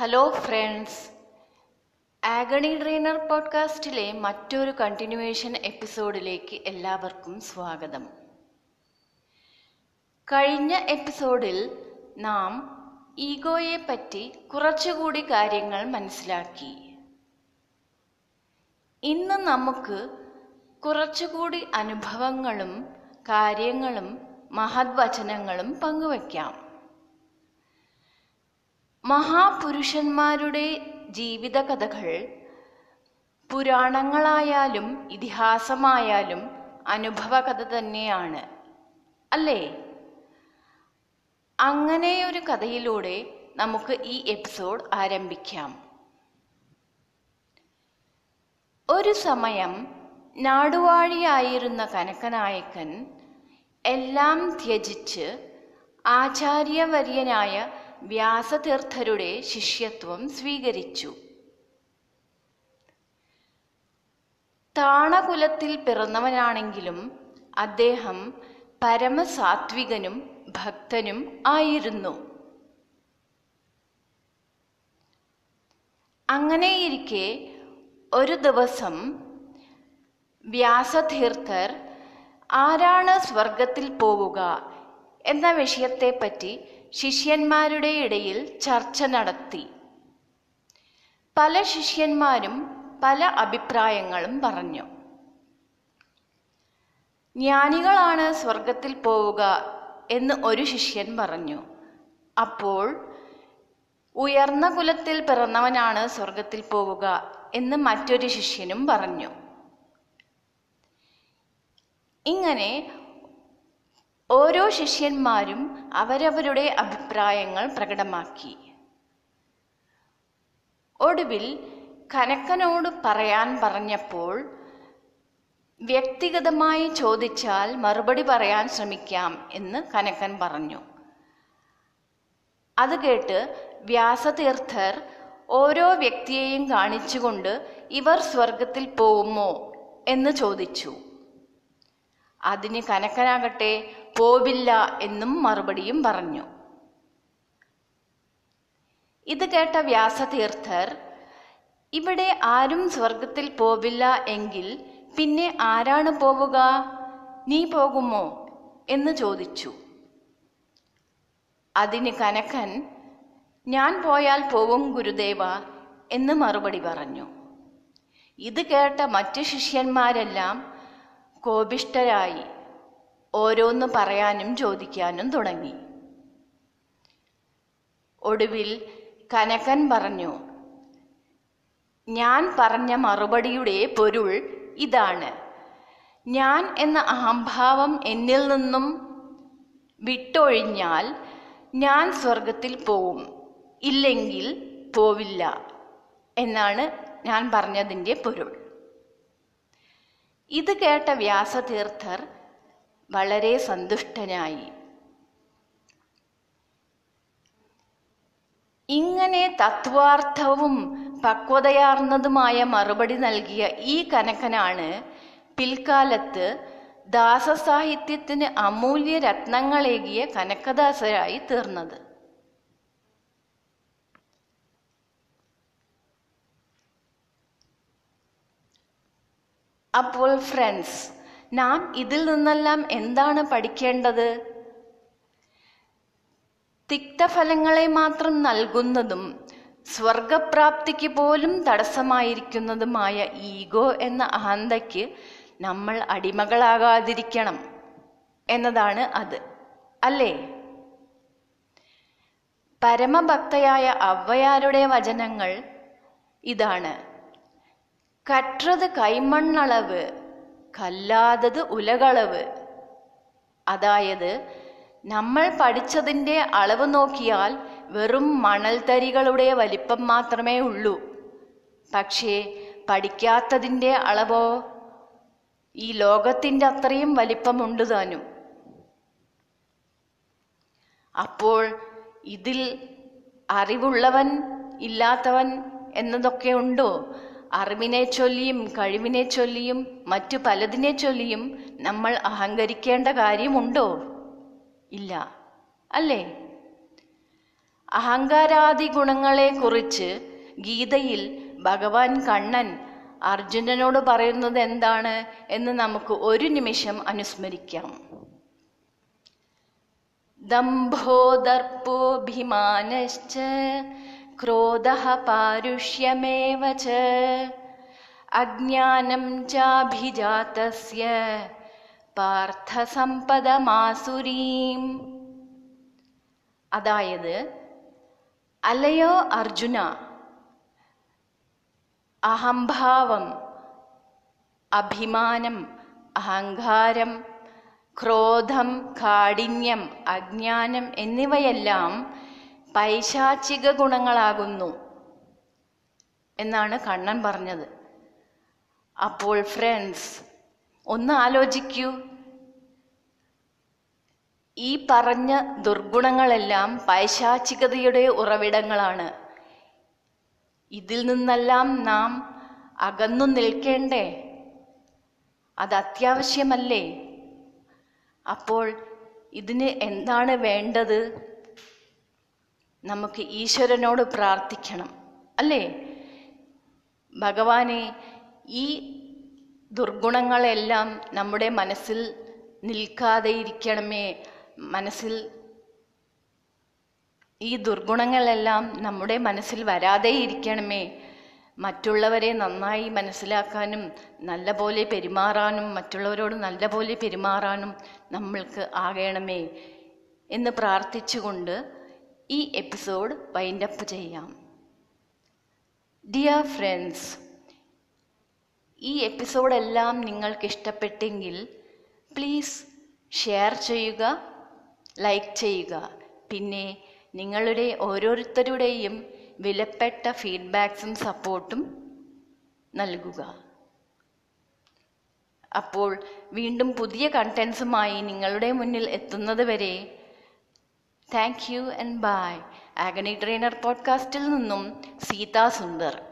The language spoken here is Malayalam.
ഹലോ ഫ്രണ്ട്സ് ആഗണി ട്രെയിനർ പോഡ്കാസ്റ്റിലെ മറ്റൊരു കണ്ടിന്യൂവേഷൻ എപ്പിസോഡിലേക്ക് എല്ലാവർക്കും സ്വാഗതം. കഴിഞ്ഞ എപ്പിസോഡിൽ നാം ഈഗോയെ പറ്റി കുറച്ചുകൂടി കാര്യങ്ങൾ മനസ്സിലാക്കി. ഇന്ന് നമുക്ക് കുറച്ചുകൂടി അനുഭവങ്ങളും കാര്യങ്ങളും മഹദ്വചനങ്ങളും പങ്കുവയ്ക്കാം മഹാപുരുഷന്മാരുടെ ജീവിതകഥകൾ പുരാണങ്ങളായാലും ഇതിഹാസമായാലും അനുഭവകഥ തന്നെയാണ്. അല്ലേ? അങ്ങനെയൊരു കഥയിലൂടെ നമുക്ക് ഈ എപ്പിസോഡ് ആരംഭിക്കാം. ഒരു സമയം നാടുവാഴിയായിരുന്ന കനക്കനായക്കൻ എല്ലാം ത്യജിച്ച് ആചാര്യവര്യനായ വ്യാസതീർത്ഥരുടെ ശിഷ്യത്വം സ്വീകരിച്ചു. താണകുലത്തിൽ പിറന്നവനാണെങ്കിലും അദ്ദേഹം പരമസാത്വികനും ഭക്തനും ആയിരുന്നു. അങ്ങനെയിരിക്കെ ഒരു ദിവസം വ്യാസതീർത്ഥർ ആരാണ് സ്വർഗത്തിൽ പോവുക? എന്ന വിഷയത്തെപ്പറ്റി ശിഷ്യന്മാരുടെ ഇടയിൽ ചർച്ച നടത്തി. പല ശിഷ്യന്മാരും പല അഭിപ്രായങ്ങളും പറഞ്ഞു. ജ്ഞാനികളാണ് സ്വർഗത്തിൽ പോവുക എന്ന് ഒരു ശിഷ്യൻ പറഞ്ഞു. അപ്പോൾ ഉയർന്ന കുലത്തിൽ പിറന്നവനാണ് സ്വർഗത്തിൽ പോവുക എന്ന് മറ്റൊരു ശിഷ്യനും പറഞ്ഞു. ഇങ്ങനെ ഓരോ ശിഷ്യന്മാരും അവരവരുടെ അഭിപ്രായങ്ങൾ പ്രകടമാക്കി. ഒടുവിൽ കനക്കനോട് പറയാൻ പറഞ്ഞപ്പോൾ വ്യക്തിഗതമായി ചോദിച്ചാൽ മറുപടി പറയാൻ ശ്രമിക്കാം എന്ന് കനക്കൻ പറഞ്ഞു. അത് കേട്ട് വ്യാസതീർത്ഥർ ഓരോ വ്യക്തിയെയും കാണിച്ചുകൊണ്ട് ഇവർ സ്വർഗത്തിൽ പോവുമോ എന്ന് ചോദിച്ചു. അതിന് കനക്കനാകട്ടെ പോവില്ല എന്നും മറുപടിയും പറഞ്ഞു. ഇത് കേട്ട വ്യാസതീർത്ഥർ ഇവിടെ ആരും സ്വർഗത്തിൽ പോവില്ല എങ്കിൽ പിന്നെ ആരാണ് പോവുക? നീ പോകുമോ? എന്ന് ചോദിച്ചു. അതിന് കനക്കൻ ഞാൻ പോയാൽ പോവും ഗുരുദേവ എന്ന് മറുപടി പറഞ്ഞു. ഇത് കേട്ട മറ്റ് ശിഷ്യന്മാരെല്ലാം കോപിഷ്ടരായി ഓരോന്ന് പറയാനും ചോദിക്കാനും തുടങ്ങി. ഒടുവിൽ കനകൻ പറഞ്ഞു ഞാൻ പറഞ്ഞ മറുപടിയുടെ പൊരുൾ ഇതാണ്. ഞാൻ എന്ന അഹംഭാവം എന്നിൽ നിന്നും വിട്ടൊഴിഞ്ഞാൽ ഞാൻ സ്വർഗത്തിൽ പോവും. ഇല്ലെങ്കിൽ പോവില്ല എന്നാണ് ഞാൻ പറഞ്ഞതിന്റെ പൊരുൾ. ഇത് കേട്ട വ്യാസതീർത്ഥർ വളരെ സന്തുഷ്ടനായി. ഇങ്ങനെ തത്വാർത്ഥവും പക്വതയാർന്നതുമായ മറുപടി നൽകിയ ഈ കനകനാണ് പിൽക്കാലത്ത് ദാസസാഹിത്യത്തിന് അമൂല്യ രത്നങ്ങളേകിയ കനകദാസരായി തീർന്നത്. അപ്പോൾ ഫ്രണ്ട്സ് നാം ഇതിൽ നിന്നെല്ലാം എന്താണ് പഠിക്കേണ്ടത്? തിക്തഫലങ്ങളെ മാത്രം നൽകുന്നതും സ്വർഗപ്രാപ്തിക്ക് പോലും തടസ്സമായിരിക്കുന്നതുമായ ഈഗോ എന്ന അഹന്തയ്ക്ക് നമ്മൾ അടിമകളാകാതിരിക്കണം എന്നതാണ് അത് അല്ലേ? പരമഭക്തയായ അവയാരുടെ വചനങ്ങൾ ഇതാണ്. കറ്റത് കൈമണ്ണളവ് കല്ലാതത് ഉലകളവ്. അതായത് നമ്മൾ പഠിച്ചതിന്റെ അളവ് നോക്കിയാൽ വെറും മണൽത്തരികളുടെ വലിപ്പം മാത്രമേ ഉള്ളൂ. പക്ഷേ പഠിക്കാത്തതിന്റെ അളവോ? ഈ ലോകത്തിന്റെ അത്രയും വലിപ്പമുണ്ട് താനും. അപ്പോൾ ഇതിൽ അറിവുള്ളവൻ ഇല്ലാത്തവൻ എന്നതൊക്കെ ഉണ്ടോ? അറിവിനെ ചൊല്ലിയും കഴിവിനെ ചൊല്ലിയും മറ്റു പലതിനെ ചൊല്ലിയും നമ്മൾ അഹങ്കരിക്കേണ്ട കാര്യമുണ്ടോ? ഇല്ല. അല്ലേ? അഹങ്കാരാദി ഗുണങ്ങളെക്കുറിച്ച് ഗീതയിൽ ഭഗവാൻ കണ്ണൻ അർജുനനോട് പറയുന്നത് എന്താണ് എന്ന് നമുക്ക് ഒരു നിമിഷം അനുസ്മരിക്കാം. ദംഭോദർപ്പോഭിമാനശ്ച ക്രോധ പാരുഷ്യമേവ च അജ്ഞാനം चाभिजातस्य പാർത്ഥസമ്പദമാസുരീം. അതായത് അല്ലയോ അർജുന അഹംഭാവം അഭിമാനം അഹങ്കാരം ക്രോധം കാഠിന്യം അജ്ഞാനം എന്നിവയെല്ലാം പൈശാചിക ഗുണങ്ങളാകുന്നു എന്നാണ് കണ്ണൻ പറഞ്ഞത്. അപ്പോൾ ഫ്രണ്ട്സ് ഒന്ന് ആലോചിക്കൂ. ഈ പറഞ്ഞ ദുർഗുണങ്ങളെല്ലാം പൈശാചികതയുടെ ഉറവിടങ്ങളാണ്. ഇതിൽ നിന്നെല്ലാം നാം അകന്നു നിൽക്കേണ്ടേ? അത് അത്യാവശ്യമല്ലേ? അപ്പോൾ ഇതിന് എന്താണ് വേണ്ടത്? നമുക്ക് ഈശ്വരനോട് പ്രാർത്ഥിക്കണം. അല്ലേ? ഭഗവാനെ ഈ ദുർഗുണങ്ങളെല്ലാം നമ്മുടെ മനസ്സിൽ നിൽക്കാതെ ഇരിക്കണമേ. മനസ്സിൽ ഈ ദുർഗുണങ്ങളെല്ലാം നമ്മുടെ മനസ്സിൽ വരാതെ ഇരിക്കണമേ. മറ്റുള്ളവരെ നന്നായി മനസ്സിലാക്കാനും നല്ലപോലെ പെരുമാറാനും മറ്റുള്ളവരോട് നല്ലപോലെ പെരുമാറാനും നമ്മൾക്ക് ആകണമേ എന്ന് പ്രാർത്ഥിച്ചുകൊണ്ട് ഈ എപ്പിസോഡ് വൈൻഡപ്പ് ചെയ്യാം. ഡിയർ ഫ്രണ്ട്സ് ഈ എപ്പിസോഡെല്ലാം നിങ്ങൾക്ക് ഇഷ്ടപ്പെട്ടെങ്കിൽ പ്ലീസ് ഷെയർ ചെയ്യുക ലൈക്ക് ചെയ്യുക. പിന്നെ നിങ്ങളുടെ ഓരോരുത്തരുടെയും വിലപ്പെട്ട ഫീഡ്ബാക്സും സപ്പോർട്ടും നൽകുക. അപ്പോൾ വീണ്ടും പുതിയ കണ്ടൻസുമായി നിങ്ങളുടെ മുന്നിൽ എത്തുന്നത് വരെ thank you and bye. Agony trainer പോഡ്കാസ്റ്റിൽ നിന്നും സീതാ സുന്ദർ